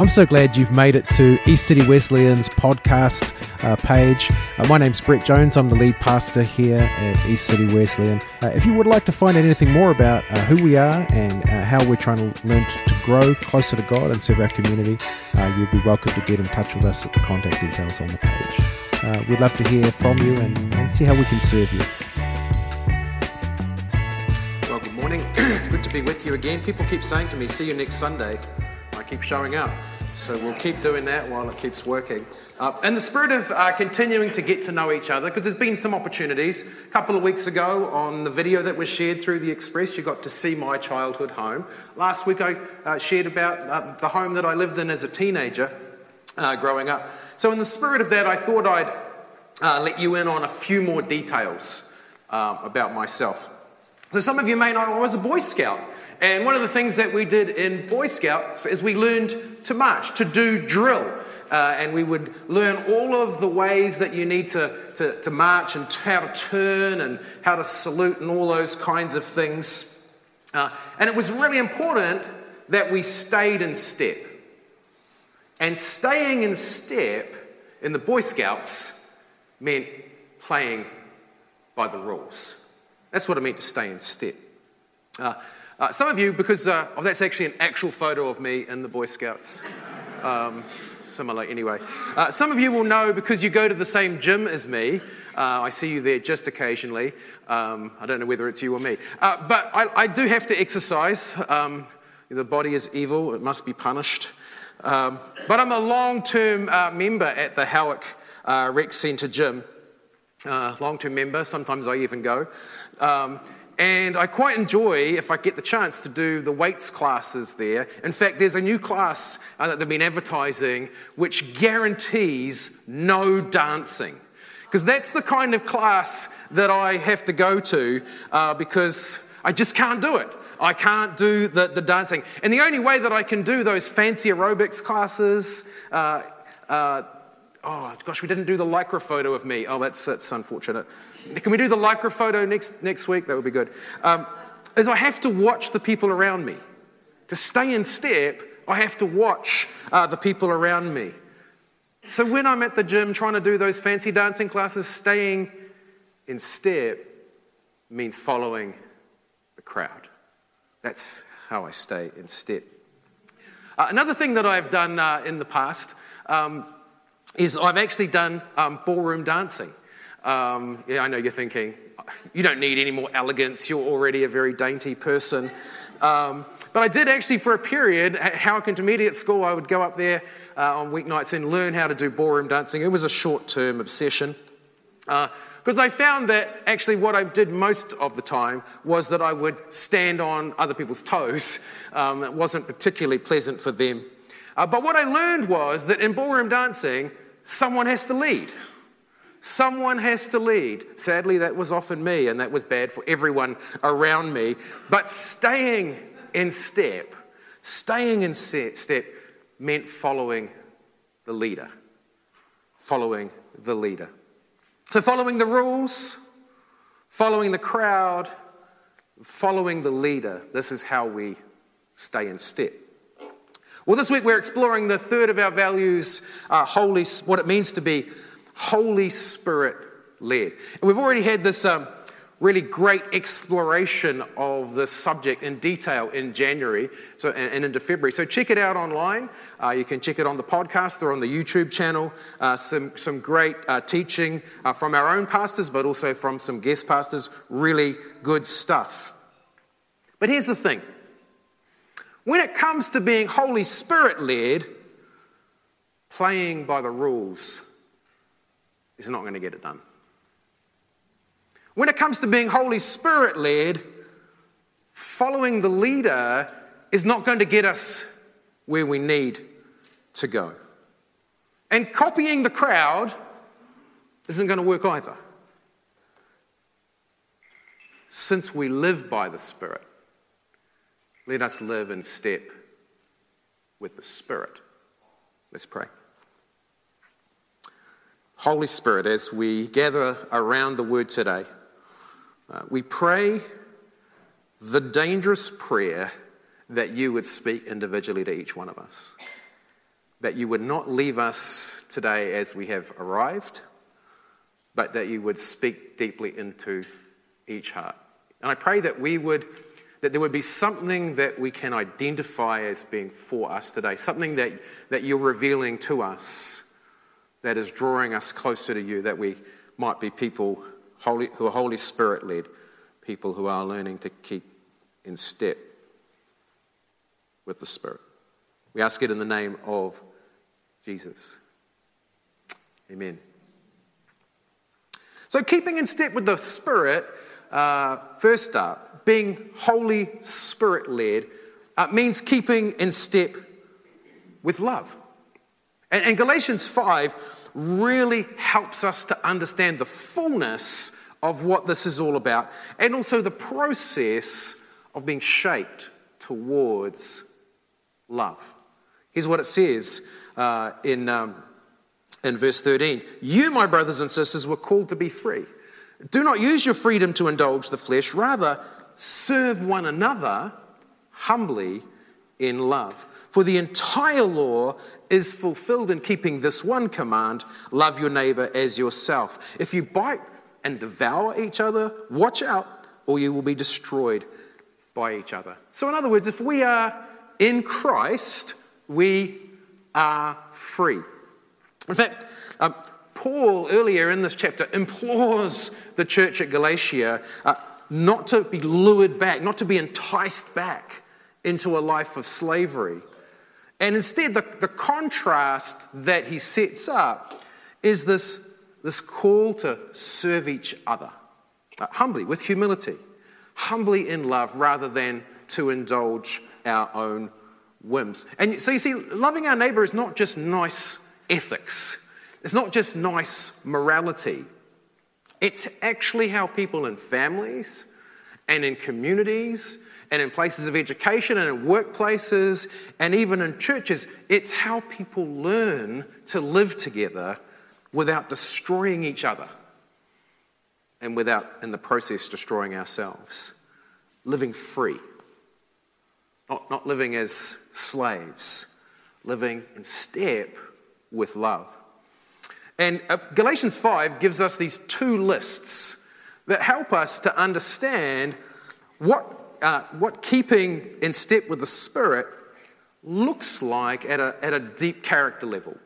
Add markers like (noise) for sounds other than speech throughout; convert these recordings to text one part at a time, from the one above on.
I'm so glad you've made it to East City Wesleyan's podcast uh, page. Uh, my name's Brett Jones. I'm the lead pastor here at East City Wesleyan. Uh, if you would like to find out anything more about uh, who we are and uh, how we're trying to learn to grow closer to God and serve our community, uh, you'd be welcome to get in touch with us at the contact details on the page. we'd love to hear from you and, and see how we can serve you. Well, good morning. (clears throat) it's good to be with you again. People keep saying to me, see you next Sunday keep showing up. So we'll keep doing that while it keeps working. Uh, and the spirit of uh, continuing to get to know each other, because there's been some opportunities. A couple of weeks ago, on the video that was shared through the Express, you got to see my childhood home. Last week, I uh, shared about uh, the home that I lived in as a teenager uh, growing up. So, in the spirit of that, I thought I'd uh, let you in on a few more details about myself. So, some of you may know I was a Boy Scout. And one of the things that we did in Boy Scouts is we learned to march, to do drill. Uh, and we would learn all of the ways that you need to, to, to, march and how to turn and how to salute and all those kinds of things. Uh, and it was really important that we stayed in step. And staying in step in the Boy Scouts meant playing by the rules. That's what it meant to stay in step. Uh, uh, some of you, because uh, oh, that's actually an actual photo of me in the Boy Scouts. Um, similar, anyway. Uh, some of you will know because you go to the same gym as me. Uh, I see you there just occasionally. Um, I don't know whether it's you or me. Uh, but I, I, do have to exercise. Um, the body is evil, it must be punished. Um, but I'm a long term uh, member at the Howick Rec Centre gym. long term member, sometimes I even go. And I quite enjoy, if I get the chance, to do the weights classes there. In fact, there's a new class uh, that they've been advertising which guarantees no dancing. Because that's the kind of class that I have to go to uh, because I just can't do it. I can't do the, the dancing. And the only way that I can do those fancy aerobics classes, uh, uh oh gosh, we didn't do the lycra photo of me. Oh, that's, that's unfortunate. Can we do the lycra photo next, next week? That would be good. Um, is I have to watch the people around me. To stay in step, I have to watch uh, the people around me. So when I'm at the gym trying to do those fancy dancing classes, staying in step means following the crowd. That's how I stay in step. Uh, another thing that I've done uh, in the past um, is I've actually done um, ballroom dancing. Um, yeah, I know you're thinking, you don't need any more elegance, you're already a very dainty person. Um, but I did actually, for a period, at Howick Intermediate School, I would go up there uh, on weeknights and learn how to do ballroom dancing. It was a short term obsession. Because uh, I found that actually what I did most of the time was that I would stand on other people's toes. Um, it wasn't particularly pleasant for them. Uh, but what I learned was that in ballroom dancing, someone has to lead. Someone has to lead. Sadly, that was often me, and that was bad for everyone around me. But staying in step, staying in step meant following the leader. Following the leader. So, following the rules, following the crowd, following the leader, this is how we stay in step. Well, this week we're exploring the third of our values, uh, holy, what it means to be Holy Spirit led. And we've already had this um, really great exploration of the subject in detail in January so, and, and into February. So check it out online. Uh, you can check it on the podcast or on the YouTube channel. Uh, some, some great uh, teaching uh, from our own pastors, but also from some guest pastors. Really good stuff. But here's the thing when it comes to being Holy Spirit led, playing by the rules is not going to get it done. When it comes to being Holy Spirit led, following the leader is not going to get us where we need to go. And copying the crowd isn't going to work either. Since we live by the Spirit, let us live in step with the Spirit. Let's pray. Holy Spirit, as we gather around the word today, uh, we pray the dangerous prayer that you would speak individually to each one of us. that you would not leave us today as we have arrived, but that you would speak deeply into each heart. And I pray that we would that there would be something that we can identify as being for us today, something that, that you're revealing to us that is drawing us closer to you, that we might be people holy, who are Holy Spirit led, people who are learning to keep in step with the Spirit. We ask it in the name of Jesus. Amen. So, keeping in step with the Spirit, uh, first up, being Holy Spirit led, uh, means keeping in step with love. And, and Galatians 5 really helps us to understand the fullness of what this is all about and also the process of being shaped towards love. Here's what it says uh, in, um, in verse 13 You, my brothers and sisters, were called to be free. Do not use your freedom to indulge the flesh, rather, serve one another humbly in love. For the entire law is fulfilled in keeping this one command love your neighbor as yourself. If you bite and devour each other, watch out, or you will be destroyed by each other. So, in other words, if we are in Christ, we are free. In fact, um, Paul, earlier in this chapter, implores the church at Galatia uh, not to be lured back, not to be enticed back into a life of slavery. And instead, the, the contrast that he sets up is this, this call to serve each other uh, humbly, with humility, humbly in love, rather than to indulge our own whims. And so you see, loving our neighbor is not just nice ethics, it's not just nice morality. It's actually how people in families and in communities and in places of education and in workplaces and even in churches. It's how people learn to live together without destroying each other and without, in the process, destroying ourselves. Living free, not, not living as slaves, living in step with love. And uh, Galatians 5 gives us these two lists that help us to understand what uh, what keeping in step with the Spirit looks like at a, at a deep character level.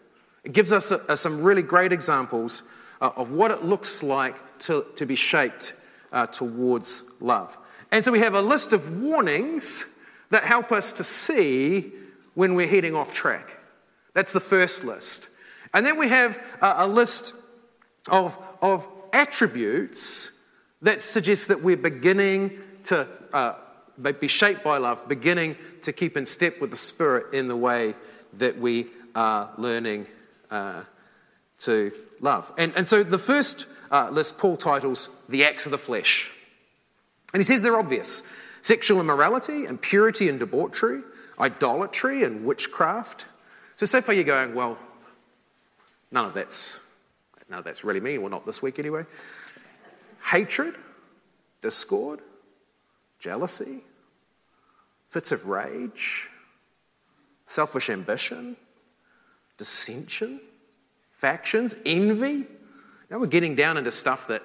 It gives us a, a, some really great examples uh, of what it looks like to, to be shaped uh, towards love. And so we have a list of warnings that help us to see when we're heading off track. That's the first list. And then we have a, a list of, of attributes that suggest that we're beginning to uh, be shaped by love, beginning to keep in step with the Spirit in the way that we are learning uh, to love. And, and so the first uh, list Paul titles The Acts of the Flesh. And he says they're obvious sexual immorality, impurity and debauchery, idolatry and witchcraft. So, so far you're going, well, none of that's, none of that's really me, well, not this week anyway. Hatred, discord, jealousy, fits of rage, selfish ambition, dissension, factions, envy. Now we're getting down into stuff that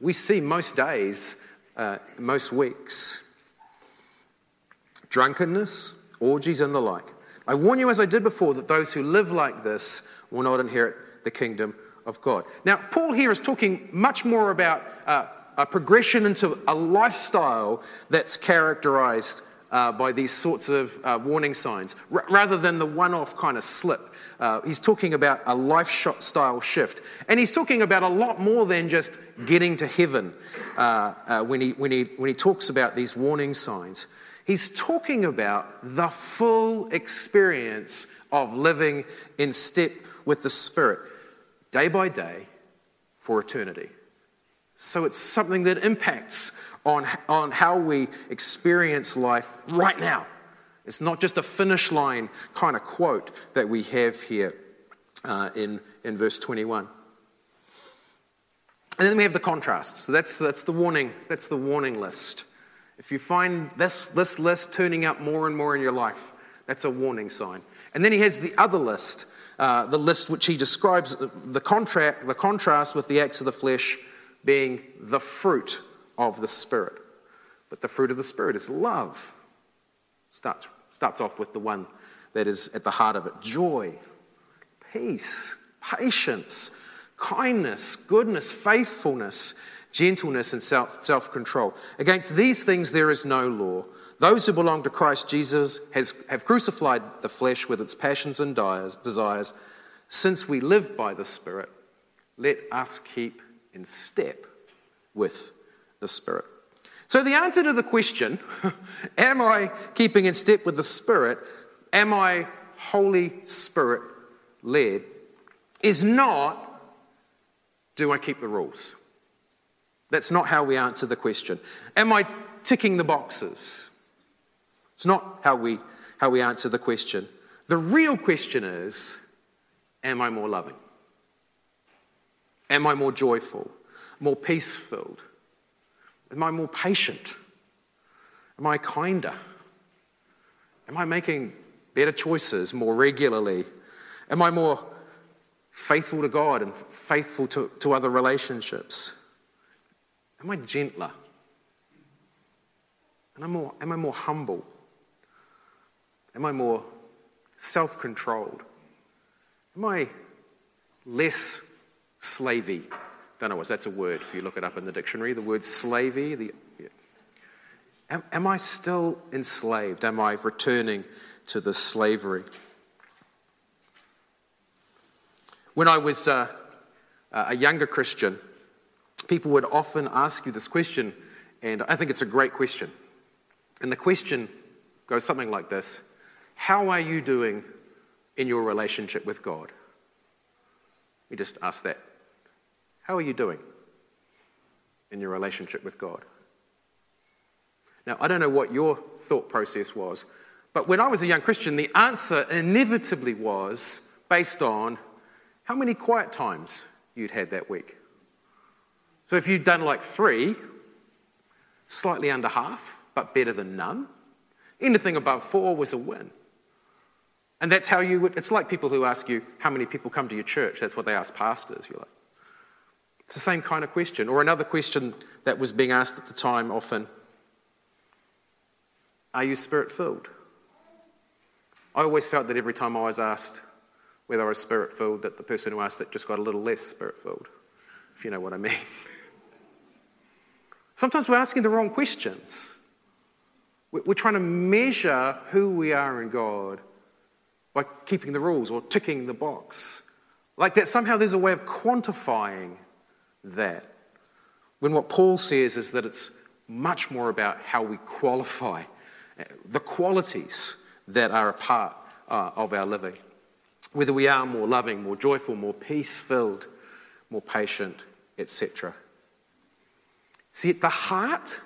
we see most days, uh, most weeks. Drunkenness, orgies, and the like. I warn you, as I did before, that those who live like this will not inherit the kingdom of God. Now, Paul here is talking much more about uh, a progression into a lifestyle that's characterized uh, by these sorts of uh, warning signs r- rather than the one off kind of slip. Uh, he's talking about a lifestyle shift. And he's talking about a lot more than just getting to heaven uh, uh, when, he, when, he, when he talks about these warning signs. He's talking about the full experience of living in step with the Spirit, day by day, for eternity. So it's something that impacts on, on how we experience life right now. It's not just a finish line kind of quote that we have here uh, in, in verse 21. And then we have the contrast. So that's, that's, the warning, that's the warning list. If you find this, this list turning up more and more in your life, That's a warning sign. And then he has the other list, uh, the list which he describes the, contract, the contrast with the acts of the flesh being the fruit of the Spirit. But the fruit of the Spirit is love. Starts, starts off with the one that is at the heart of it joy, peace, patience, kindness, goodness, faithfulness, gentleness, and self control. Against these things there is no law. Those who belong to Christ Jesus has, have crucified the flesh with its passions and desires. Since we live by the Spirit, let us keep in step with the Spirit. So, the answer to the question, (laughs) am I keeping in step with the Spirit? Am I Holy Spirit led? Is not, do I keep the rules? That's not how we answer the question. Am I ticking the boxes? It's not how we, how we answer the question. The real question is Am I more loving? Am I more joyful? More peace filled? Am I more patient? Am I kinder? Am I making better choices more regularly? Am I more faithful to God and faithful to, to other relationships? Am I gentler? Am I more, am I more humble? Am I more self controlled? Am I less slavey don't know what that's a word if you look it up in the dictionary. The word slavey. The, am, am I still enslaved? Am I returning to the slavery? When I was uh, a younger Christian, people would often ask you this question, and I think it's a great question. And the question goes something like this How are you doing in your relationship with God? We just ask that how are you doing in your relationship with God? Now, I don't know what your thought process was, but when I was a young Christian, the answer inevitably was based on how many quiet times you'd had that week. So if you'd done like three, slightly under half, but better than none, anything above four was a win. And that's how you would, it's like people who ask you, how many people come to your church? That's what they ask pastors. You're like, it's the same kind of question. Or another question that was being asked at the time often Are you spirit filled? I always felt that every time I was asked whether I was spirit filled, that the person who asked it just got a little less spirit filled, if you know what I mean. (laughs) Sometimes we're asking the wrong questions. We're trying to measure who we are in God by keeping the rules or ticking the box. Like that, somehow there's a way of quantifying that. When what Paul says is that it's much more about how we qualify uh, the qualities that are a part uh, of our living. Whether we are more loving, more joyful, more peace filled, more patient, etc. See, at the heart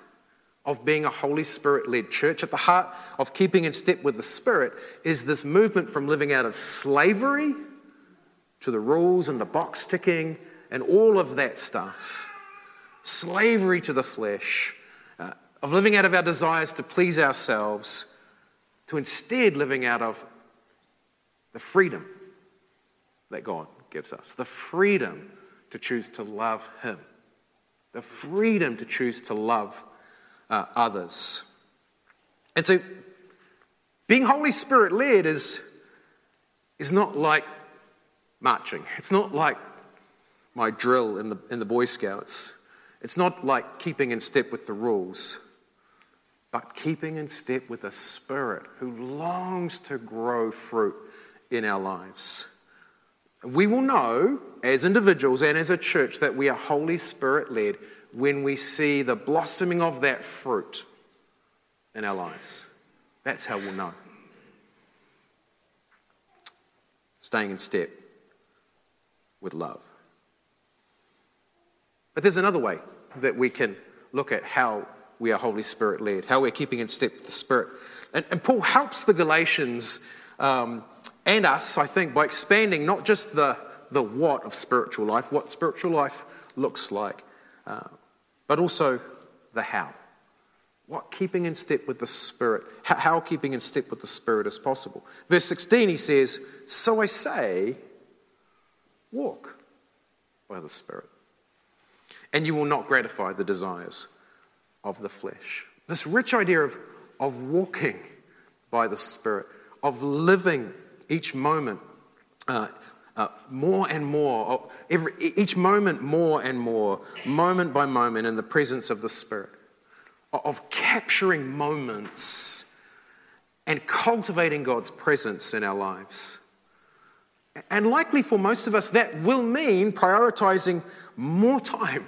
of being a Holy Spirit led church, at the heart of keeping in step with the Spirit, is this movement from living out of slavery to the rules and the box ticking and all of that stuff. Slavery to the flesh, uh, of living out of our desires to please ourselves, to instead living out of the freedom that God gives us, the freedom to choose to love Him, the freedom to choose to love uh, others. And so, being Holy Spirit led is, is not like marching, it's not like my drill in the, in the Boy Scouts. It's not like keeping in step with the rules, but keeping in step with a spirit who longs to grow fruit in our lives. We will know as individuals and as a church that we are Holy Spirit led when we see the blossoming of that fruit in our lives. That's how we'll know. Staying in step with love. But there's another way that we can look at how we are Holy Spirit led, how we're keeping in step with the Spirit. And, and Paul helps the Galatians um, and us, I think, by expanding not just the, the what of spiritual life, what spiritual life looks like, uh, but also the how. what keeping in step with the Spirit, how keeping in step with the Spirit is possible. Verse 16, he says, So I say, walk by the Spirit, and you will not gratify the desires of the flesh. This rich idea of, of walking by the Spirit, of living each moment uh, uh, more and more, every, each moment more and more, moment by moment, in the presence of the Spirit, of capturing moments and cultivating God's presence in our lives. And likely for most of us, that will mean prioritizing more time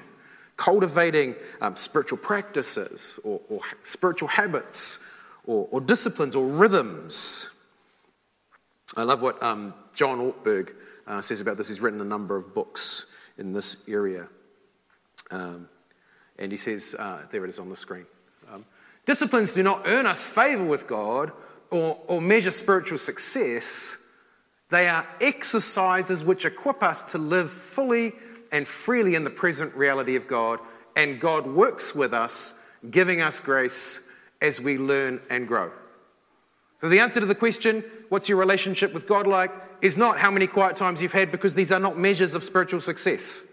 cultivating um, spiritual practices or, or, spiritual habits or, or, disciplines or rhythms. I love what um, John Ortberg uh, says about this. He's written a number of books in this area. Um, and he says, uh, there it is on the screen. Um, disciplines do not earn us favor with God or, or measure spiritual success. They are exercises which equip us to live fully and freely in the present reality of God, and God works with us, giving us grace as we learn and grow. So, the answer to the question, what's your relationship with God like, is not how many quiet times you've had, because these are not measures of spiritual success.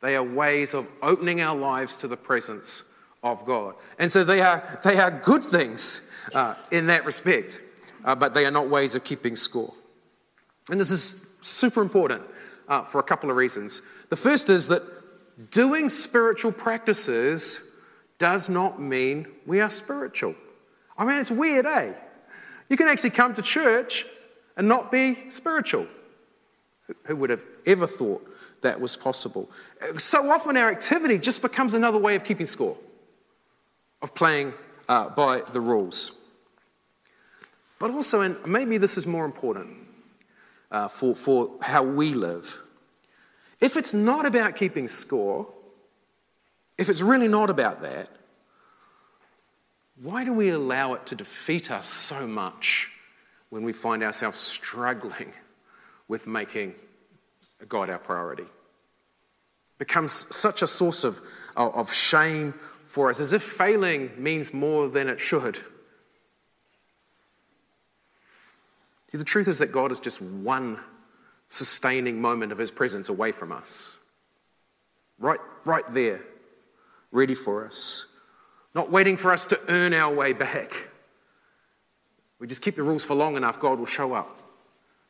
They are ways of opening our lives to the presence of God. And so they are, they are good things uh, in that respect, uh, but they are not ways of keeping score. And this is super important uh, for a couple of reasons. The first is that doing spiritual practices does not mean we are spiritual. I mean, it's weird, eh? You can actually come to church and not be spiritual. Who would have ever thought that was possible? So often our activity just becomes another way of keeping score, of playing uh, by the rules. But also, and maybe this is more important, uh, for, for how we live. If it's not about keeping score, if it's really not about that, why do we allow it to defeat us so much when we find ourselves struggling with making God our priority? It becomes such a source of, of shame for us, as if failing means more than it should. See, the truth is that God is just one sustaining moment of His presence away from us. Right, right there, ready for us. Not waiting for us to earn our way back. We just keep the rules for long enough, God will show up.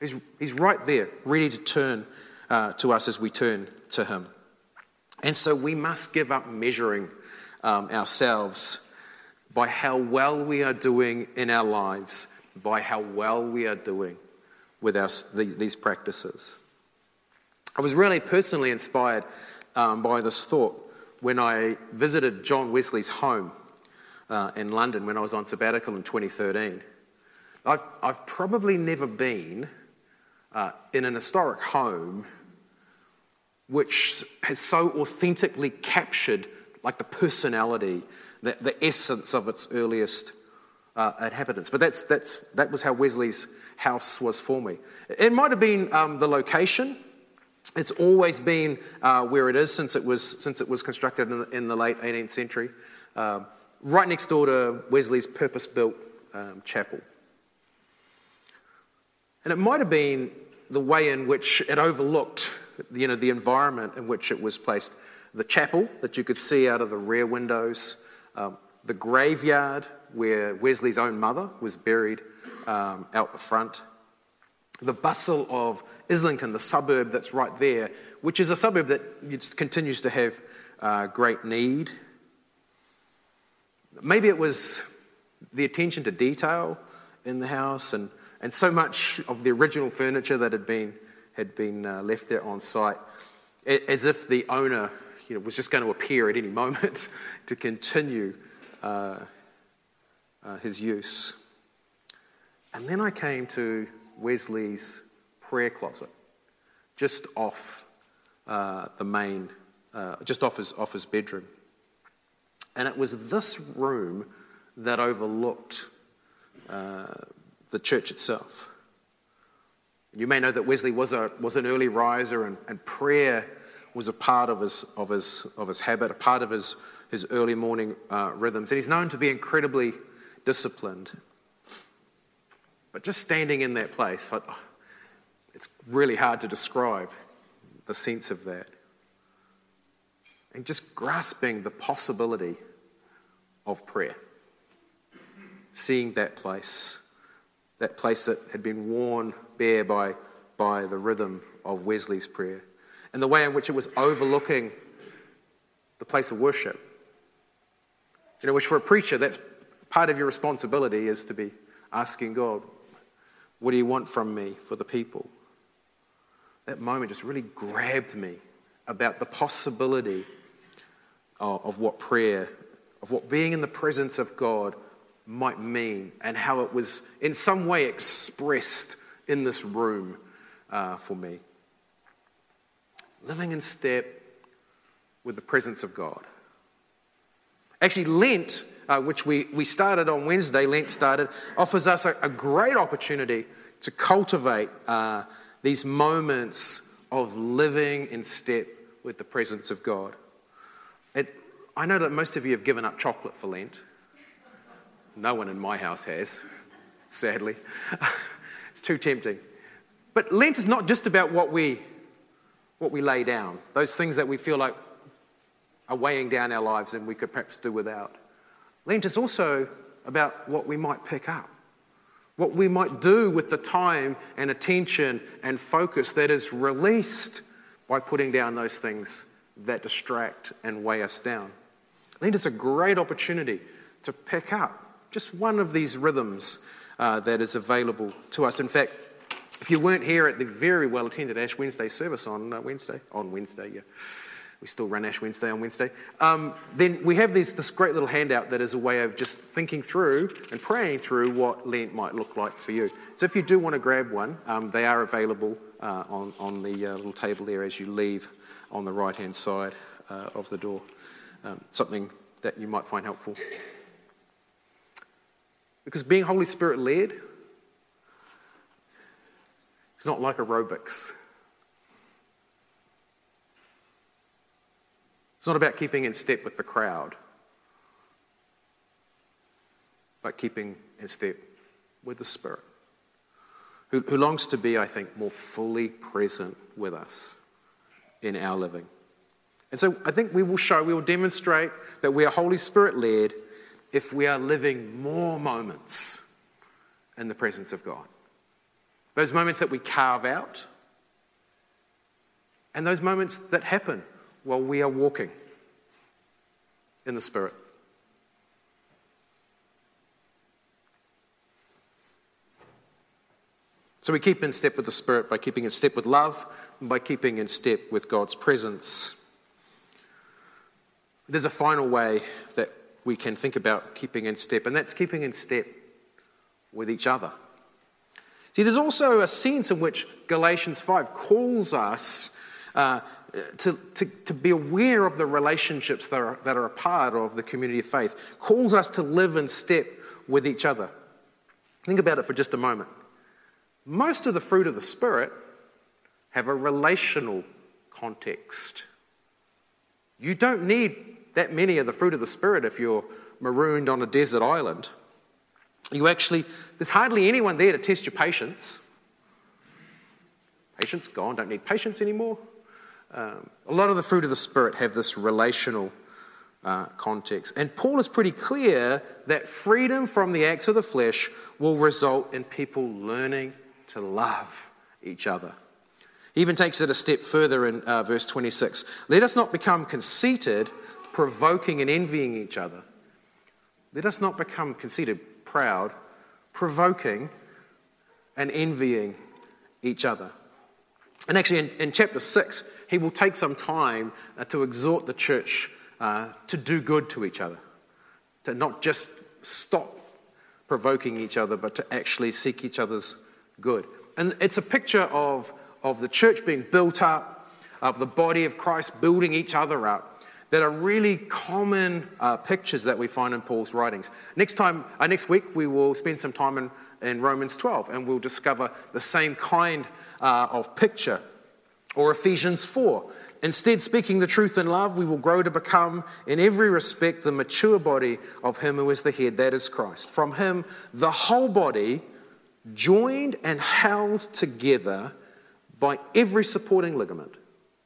He's, he's right there, ready to turn uh, to us as we turn to Him. And so we must give up measuring um, ourselves by how well we are doing in our lives by how well we are doing with our, these practices. I was really personally inspired um, by this thought when I visited John Wesley's home uh, in London when I was on sabbatical in 2013. I've, I've probably never been uh, in an historic home which has so authentically captured like the personality, the, the essence of its earliest uh, inhabitants. But that's, that's, that was how Wesley's house was for me. It might have been um, the location. It's always been uh, where it is since it was, since it was constructed in the, in the late 18th century, um, right next door to Wesley's purpose built um, chapel. And it might have been the way in which it overlooked you know, the environment in which it was placed. The chapel that you could see out of the rear windows, um, the graveyard where Wesley's own mother was buried um, out the front. The bustle of Islington, the suburb that's right there, which is a suburb that just continues to have uh, great need. Maybe it was the attention to detail in the house and, and so much of the original furniture that had been, had been uh, left there on site, as if the owner you know, was just going to appear at any (laughs) moment to continue uh, uh, his use. And then I came to Wesley's prayer closet, just off uh, the main, uh, just off his, off his bedroom. And it was this room that overlooked uh, the church itself. You may know that Wesley was, a, was an early riser, and, and prayer was a part of his, of, his, of his habit, a part of his his early morning uh, rhythms. And he's known to be incredibly disciplined. But just standing in that place, it's really hard to describe the sense of that. And just grasping the possibility of prayer. Seeing that place, that place that had been worn bare by, by the rhythm of Wesley's prayer, and the way in which it was overlooking the place of worship. You know, which for a preacher, that's part of your responsibility is to be asking God, what do you want from me for the people? That moment just really grabbed me about the possibility of, of what prayer, of what being in the presence of God might mean, and how it was in some way expressed in this room uh, for me. Living in step with the presence of God. Actually, Lent, uh, which we, we started on Wednesday, Lent started, offers us a, a great opportunity to cultivate uh, these moments of living in step with the presence of God. It, I know that most of you have given up chocolate for Lent. No one in my house has, sadly. (laughs) it's too tempting. But Lent is not just about what we, what we lay down, those things that we feel like are weighing down our lives and we could perhaps do without. Lent is also about what we might pick up, what we might do with the time and attention and focus that is released by putting down those things that distract and weigh us down. Lent is a great opportunity to pick up just one of these rhythms uh, that is available to us. In fact, if you weren't here at the very well attended Ash Wednesday service on uh, Wednesday, on Wednesday, yeah, we still run Ash Wednesday on Wednesday, um, then we have this, this great little handout that is a way of just thinking through and praying through what Lent might look like for you. So if you do want to grab one, um, they are available uh, on, on the uh, little table there as you leave on the right hand side uh, of the door. Um, something that you might find helpful. Because being Holy Spirit led is not like aerobics. It's not about keeping in step with the crowd, but keeping in step with the Spirit, who, who longs to be, I think, more fully present with us in our living. And so I think we will show, we will demonstrate that we are Holy Spirit led if we are living more moments in the presence of God. Those moments that we carve out, and those moments that happen while we are walking in the Spirit. So we keep in step with the Spirit by keeping in step with love and by keeping in step with God's presence. There's a final way that we can think about keeping in step, and that's keeping in step with each other. See, there's also a sense in which Galatians 5 calls us uh, to, to, to be aware of the relationships that are, that are a part of the community of faith, calls us to live in step with each other. Think about it for just a moment. Most of the fruit of the Spirit have a relational context. You don't need that many of the fruit of the Spirit if you're marooned on a desert island. You actually, there's hardly anyone there to test your patience. Patience gone, don't need patience anymore. A lot of the fruit of the Spirit have this relational uh, context. And Paul is pretty clear that freedom from the acts of the flesh will result in people learning to love each other. He even takes it a step further in uh, verse 26. Let us not become conceited, provoking and envying each other. Let us not become conceited, proud, provoking and envying each other. And actually, in, in chapter 6, he will take some time uh, to exhort the church uh, to do good to each other, to not just stop provoking each other, but to actually seek each other's good. And it's a picture of, of the church being built up, of the body of Christ building each other up, that are really common uh, pictures that we find in Paul's writings. Next time, uh, next week, we will spend some time in, in Romans 12, and we'll discover the same kind uh, of picture or Ephesians 4, Instead, speaking the truth in love, we will grow to become, in every respect, the mature body of Him who is the head, that is Christ. From Him, the whole body, joined and held together by every supporting ligament,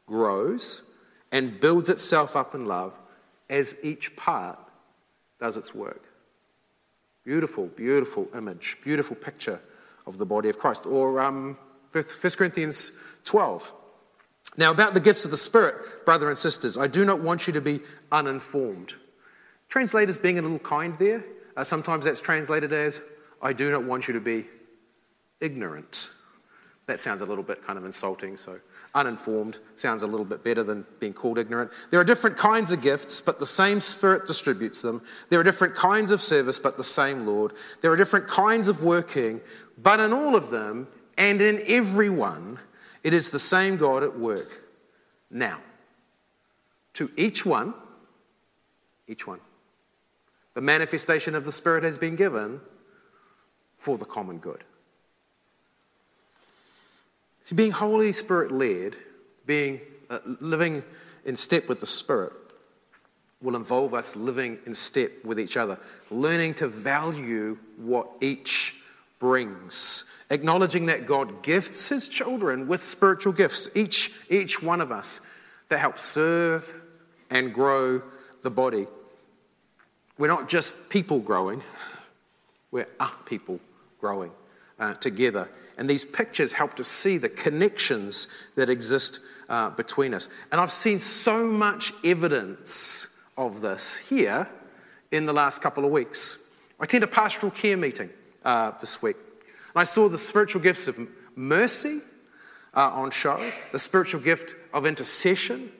grows and builds itself up in love as each part does its work. Beautiful, beautiful image, beautiful picture of the body of Christ. Or um, 1 Corinthians 12. Now, about the gifts of the Spirit, brother and sisters, I do not want you to be uninformed. Translators being a little kind there. Uh, sometimes that's translated as, I do not want you to be ignorant. That sounds a little bit kind of insulting, so uninformed sounds a little bit better than being called ignorant. There are different kinds of gifts, but the same Spirit distributes them. There are different kinds of service, but the same Lord. There are different kinds of working, but in all of them and in every one, it is the same God at work. Now, to each one, each one, the manifestation of the Spirit has been given for the common good. See, being Holy Spirit led, being uh, living in step with the Spirit, will involve us living in step with each other, learning to value what each brings, acknowledging that God gifts his children with spiritual gifts, each, each one of us, that help serve and grow the body. We're not just people growing, we're a people growing uh, together. And these pictures help to see the connections that exist uh, between us. And I've seen so much evidence of this here in the last couple of weeks. I attended a pastoral care meeting uh, this week. And I saw the spiritual gifts of mercy uh, on show, the spiritual gift of intercession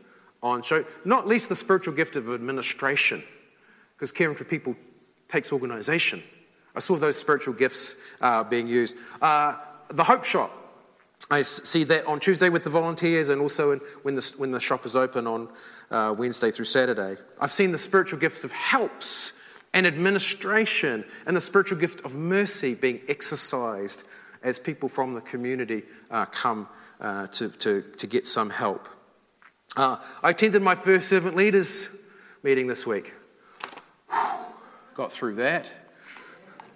on show, not least the spiritual gift of administration, because caring for people takes organization. I saw those spiritual gifts uh, being used. Uh, the Hope Shop, I see that on Tuesday with the volunteers and also in, when, the, when the shop is open on uh, Wednesday through Saturday. I've seen the spiritual gifts of helps and administration and the spiritual gift of mercy being exercised as people from the community uh, come uh, to, to, to get some help. Uh, I attended my first servant leaders meeting this week. Got through that.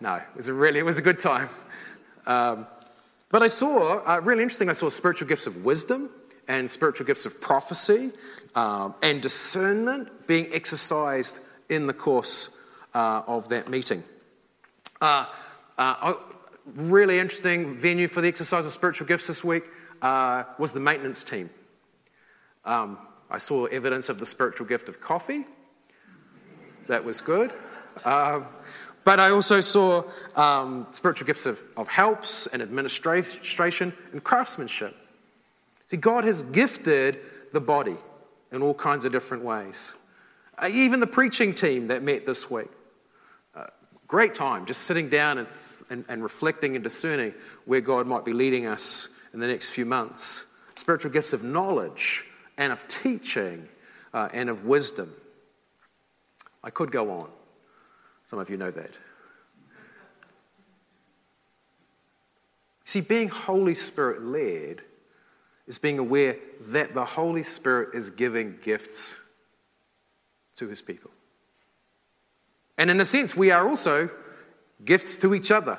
No, it was a really it was a good time. Um, but I saw, uh, really interesting, I saw spiritual gifts of wisdom and spiritual gifts of prophecy um, and discernment being exercised in the course uh, of that meeting. Uh, uh, really interesting venue for the exercise of spiritual gifts this week uh, was the maintenance team. Um, I saw evidence of the spiritual gift of coffee. That was good. Um, but I also saw um, spiritual gifts of, of helps and administration and craftsmanship. See, God has gifted the body in all kinds of different ways. Uh, even the preaching team that met this week. Great time just sitting down and, and, and reflecting and discerning where God might be leading us in the next few months. Spiritual gifts of knowledge and of teaching uh, and of wisdom. I could go on. Some of you know that. See, being Holy Spirit led is being aware that the Holy Spirit is giving gifts to his people. And in a sense, we are also gifts to each other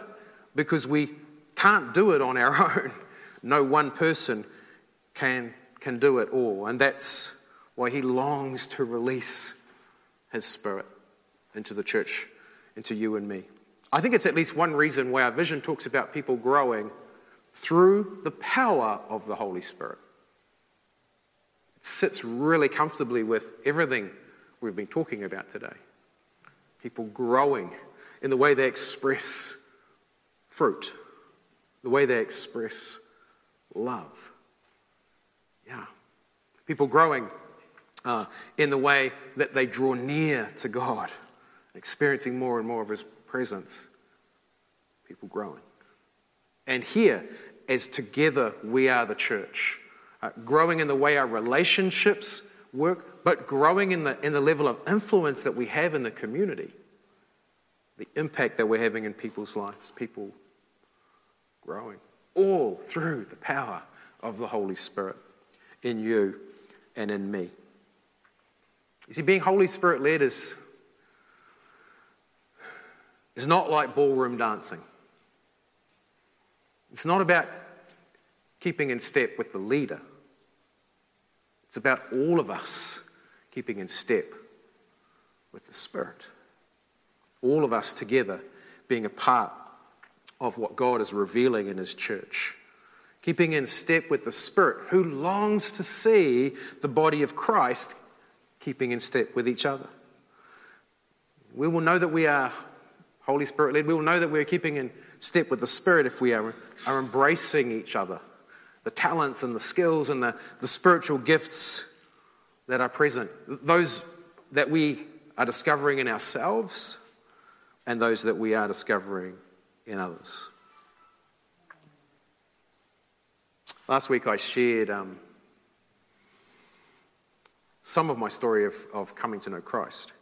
because we can't do it on our (laughs) own. No one person can, can do it all. And that's why he longs to release his spirit into the church into you and me. I think it's at least one reason why our vision talks about people growing through the power of the Holy Spirit. It sits really comfortably with everything we've been talking about today. People growing in the way they express fruit, the way they express love. Yeah. People growing uh, in the way that they draw near to God experiencing more and more of His presence, people growing. And here, as together we are the church, uh, growing in the way our relationships work, but growing in the, in the level of influence that we have in the community, the impact that we're having in people's lives, people growing, all through the power of the Holy Spirit in you and in me. You see, being Holy Spirit led is, is not like ballroom dancing. It's not about keeping in step with the leader. It's about all of us keeping in step with the Spirit. All of us together being a part of what God is revealing in His church. Keeping in step with the Spirit, who longs to see the body of Christ keeping in step with each other. We will know that we are Holy Spirit led. We will know that we're keeping in step with the Spirit if we are, are embracing each other, the talents and the skills and the, the spiritual gifts that are present, those that we are discovering in ourselves and those that we are discovering in others. Last week I shared um, some of my story of, of coming to know Christ.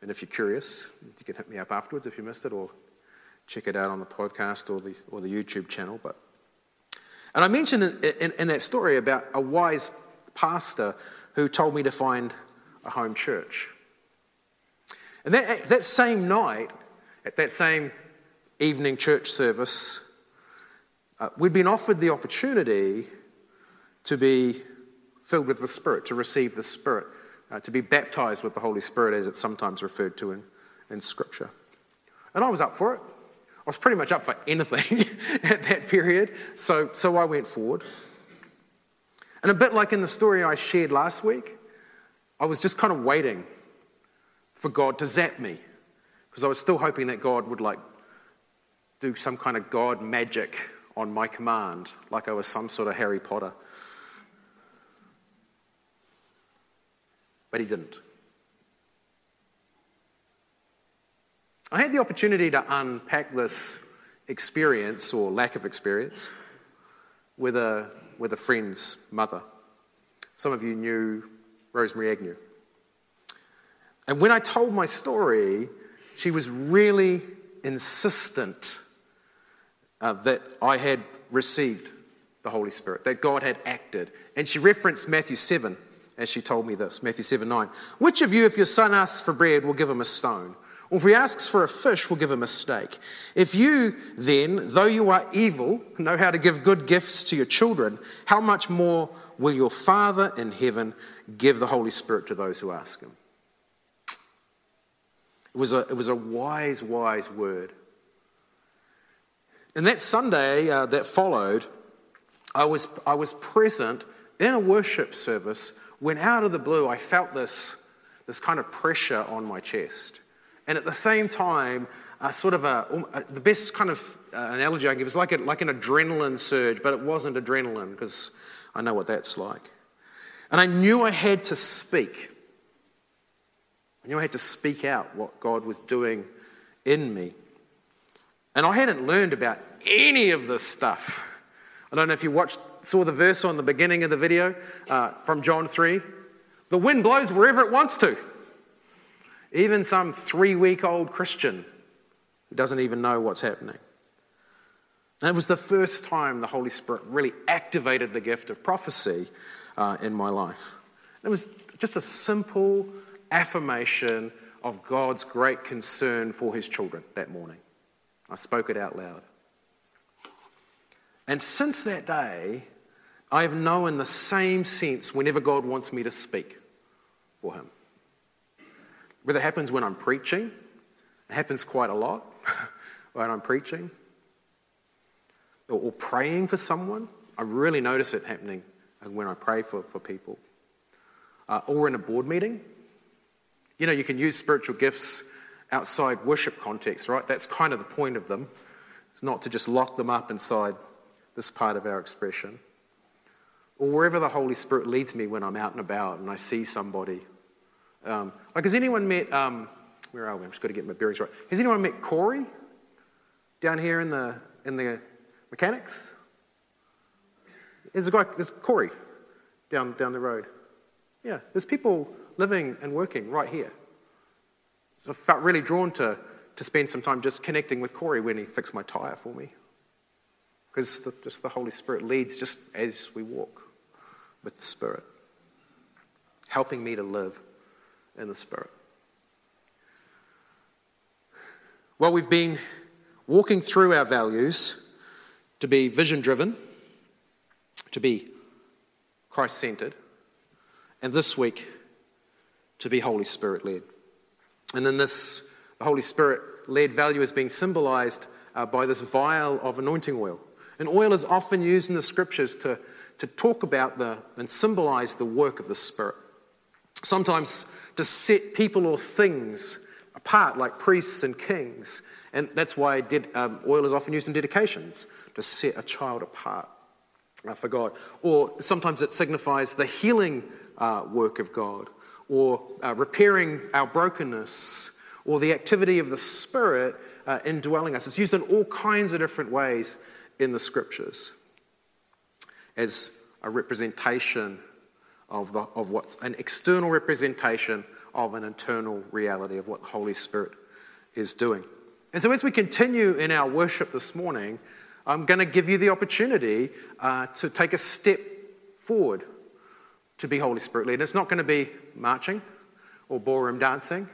And if you're curious, you can hit me up afterwards if you missed it, or check it out on the podcast or the, or the YouTube channel. But, and I mentioned in, in, in that story about a wise pastor who told me to find a home church. And that, that same night, at that same evening church service, uh, we'd been offered the opportunity to be filled with the Spirit, to receive the Spirit, uh, to be baptized with the Holy Spirit, as it's sometimes referred to in, in Scripture. And I was up for it. I was pretty much up for anything (laughs) at that period, so, so I went forward. And a bit like in the story I shared last week, I was just kind of waiting for God to zap me because I was still hoping that God would like do some kind of God magic on my command, like I was some sort of Harry Potter. But he didn't. I had the opportunity to unpack this experience or lack of experience with a, with a friend's mother. Some of you knew Rosemary Agnew. And when I told my story, she was really insistent uh, that I had received the Holy Spirit, that God had acted. And she referenced Matthew 7 as she told me this Matthew 7 9. Which of you, if your son asks for bread, will give him a stone? If he asks for a fish, we'll give him a snake. If you then, though you are evil, know how to give good gifts to your children, how much more will your Father in heaven give the Holy Spirit to those who ask him? It was a, it was a wise, wise word. And that Sunday uh, that followed, I was, I was present in a worship service when out of the blue I felt this, this kind of pressure on my chest. And at the same time, sort of a, the best kind of uh, analogy I give is like, a, like an adrenaline surge, but it wasn't adrenaline because I know what that's like. And I knew I had to speak. I knew I had to speak out what God was doing in me. And I hadn't learned about any of this stuff. I don't know if you watched, saw the verse on the beginning of the video uh, from John 3. The wind blows wherever it wants to. Even some three week old Christian who doesn't even know what's happening. And it was the first time the Holy Spirit really activated the gift of prophecy uh, in my life. It was just a simple affirmation of God's great concern for his children that morning. I spoke it out loud. And since that day, I have known the same sense whenever God wants me to speak for him. Whether it happens when I'm preaching, it happens quite a lot (laughs) when I'm preaching, or, or praying for someone. I really notice it happening when I pray for, for people. Uh, or in a board meeting, you know, you can use spiritual gifts outside worship context, right? That's kind of the point of them. It's not to just lock them up inside this part of our expression. Or wherever the Holy Spirit leads me when I'm out and about and I see somebody. Um, like, has anyone met, um, where are we? I'm just got to get my bearings right. Has anyone met Corey down here in the, in the mechanics? There's a guy, there's Corey down, down the road. Yeah, there's people living and working right here. So I felt really drawn to, to spend some time just connecting with Corey when he fixed my tire for me. Because just the Holy Spirit leads just as we walk with the Spirit, helping me to live in the Spirit. Well, we've been walking through our values to be vision driven, to be Christ centered, and this week to be Holy Spirit led. And in this, the Holy Spirit led value is being symbolized uh, by this vial of anointing oil. And oil is often used in the scriptures to, to talk about the, and symbolize the work of the Spirit. Sometimes to set people or things apart, like priests and kings. And that's why did, um, oil is often used in dedications, to set a child apart uh, for God. Or sometimes it signifies the healing uh, work of God, or uh, repairing our brokenness, or the activity of the Spirit uh, indwelling us. It's used in all kinds of different ways in the scriptures as a representation of, the, of what's an external representation of an internal reality of what the Holy Spirit is doing. And so, as we continue in our worship this morning, I'm going to give you the opportunity uh, to take a step forward to be Holy Spirit led. It's not going to be marching or ballroom dancing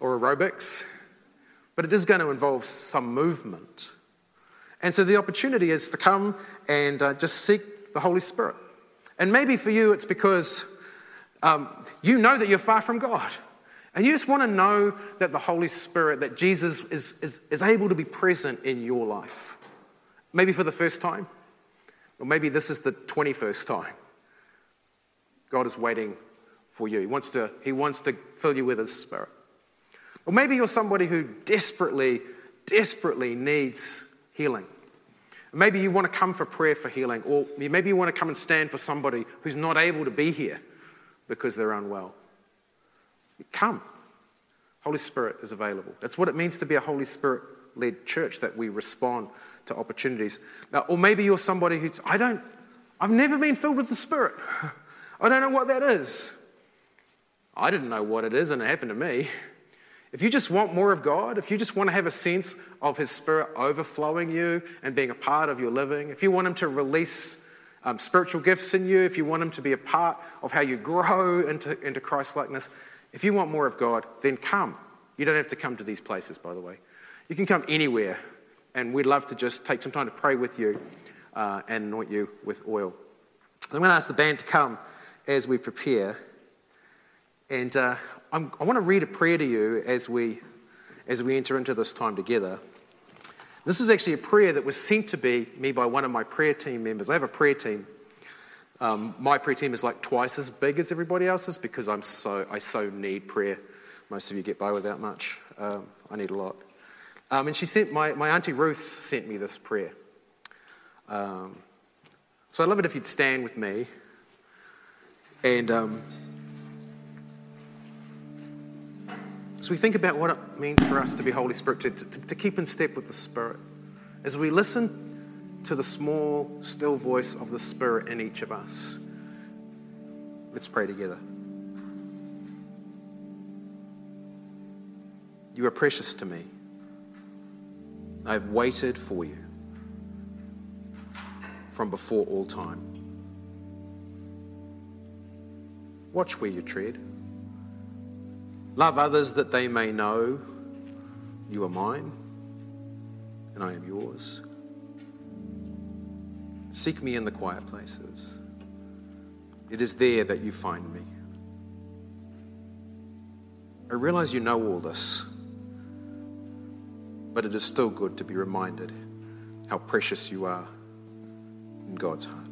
or aerobics, but it is going to involve some movement. And so the opportunity is to come and uh, just seek the Holy Spirit. And maybe for you, it's because um, you know that you're far from God. And you just want to know that the Holy Spirit, that Jesus is, is, is able to be present in your life. Maybe for the first time, or maybe this is the 21st time. God is waiting for you. He wants to, he wants to fill you with His Spirit. Or maybe you're somebody who desperately, desperately needs healing. Maybe you want to come for prayer for healing, or maybe you want to come and stand for somebody who's not able to be here because they're unwell. Come. Holy Spirit is available. That's what it means to be a Holy Spirit led church, that we respond to opportunities. Now, or maybe you're somebody who's, I don't, I've never been filled with the Spirit. (laughs) I don't know what that is. I didn't know what it is, and it happened to me. If you just want more of God, if you just want to have a sense of His Spirit overflowing you and being a part of your living, if you want Him to release um, spiritual gifts in you, if you want Him to be a part of how you grow into, into Christ likeness, if you want more of God, then come. You don't have to come to these places, by the way. You can come anywhere, and we'd love to just take some time to pray with you uh, and anoint you with oil. I'm going to ask the band to come as we prepare. And uh, i want to read a prayer to you as we, as we enter into this time together. This is actually a prayer that was sent to be me by one of my prayer team members. I have a prayer team. Um, my prayer team is like twice as big as everybody else's because I'm so, I so need prayer. Most of you get by without much. Um, I need a lot. Um, and she sent, my, my auntie Ruth sent me this prayer. Um, so I'd love it if you'd stand with me. And as we think about what it means for us to be Holy Spirit, to, to, to keep in step with the Spirit, as we listen to the small, still voice of the Spirit in each of us, let's pray together. You are precious to me. I have waited for you from before all time. Watch where you tread. Love others that they may know you are mine and I am yours. Seek me in the quiet places. It is there that you find me. I realize you know all this, but it is still good to be reminded how precious you are in God's heart.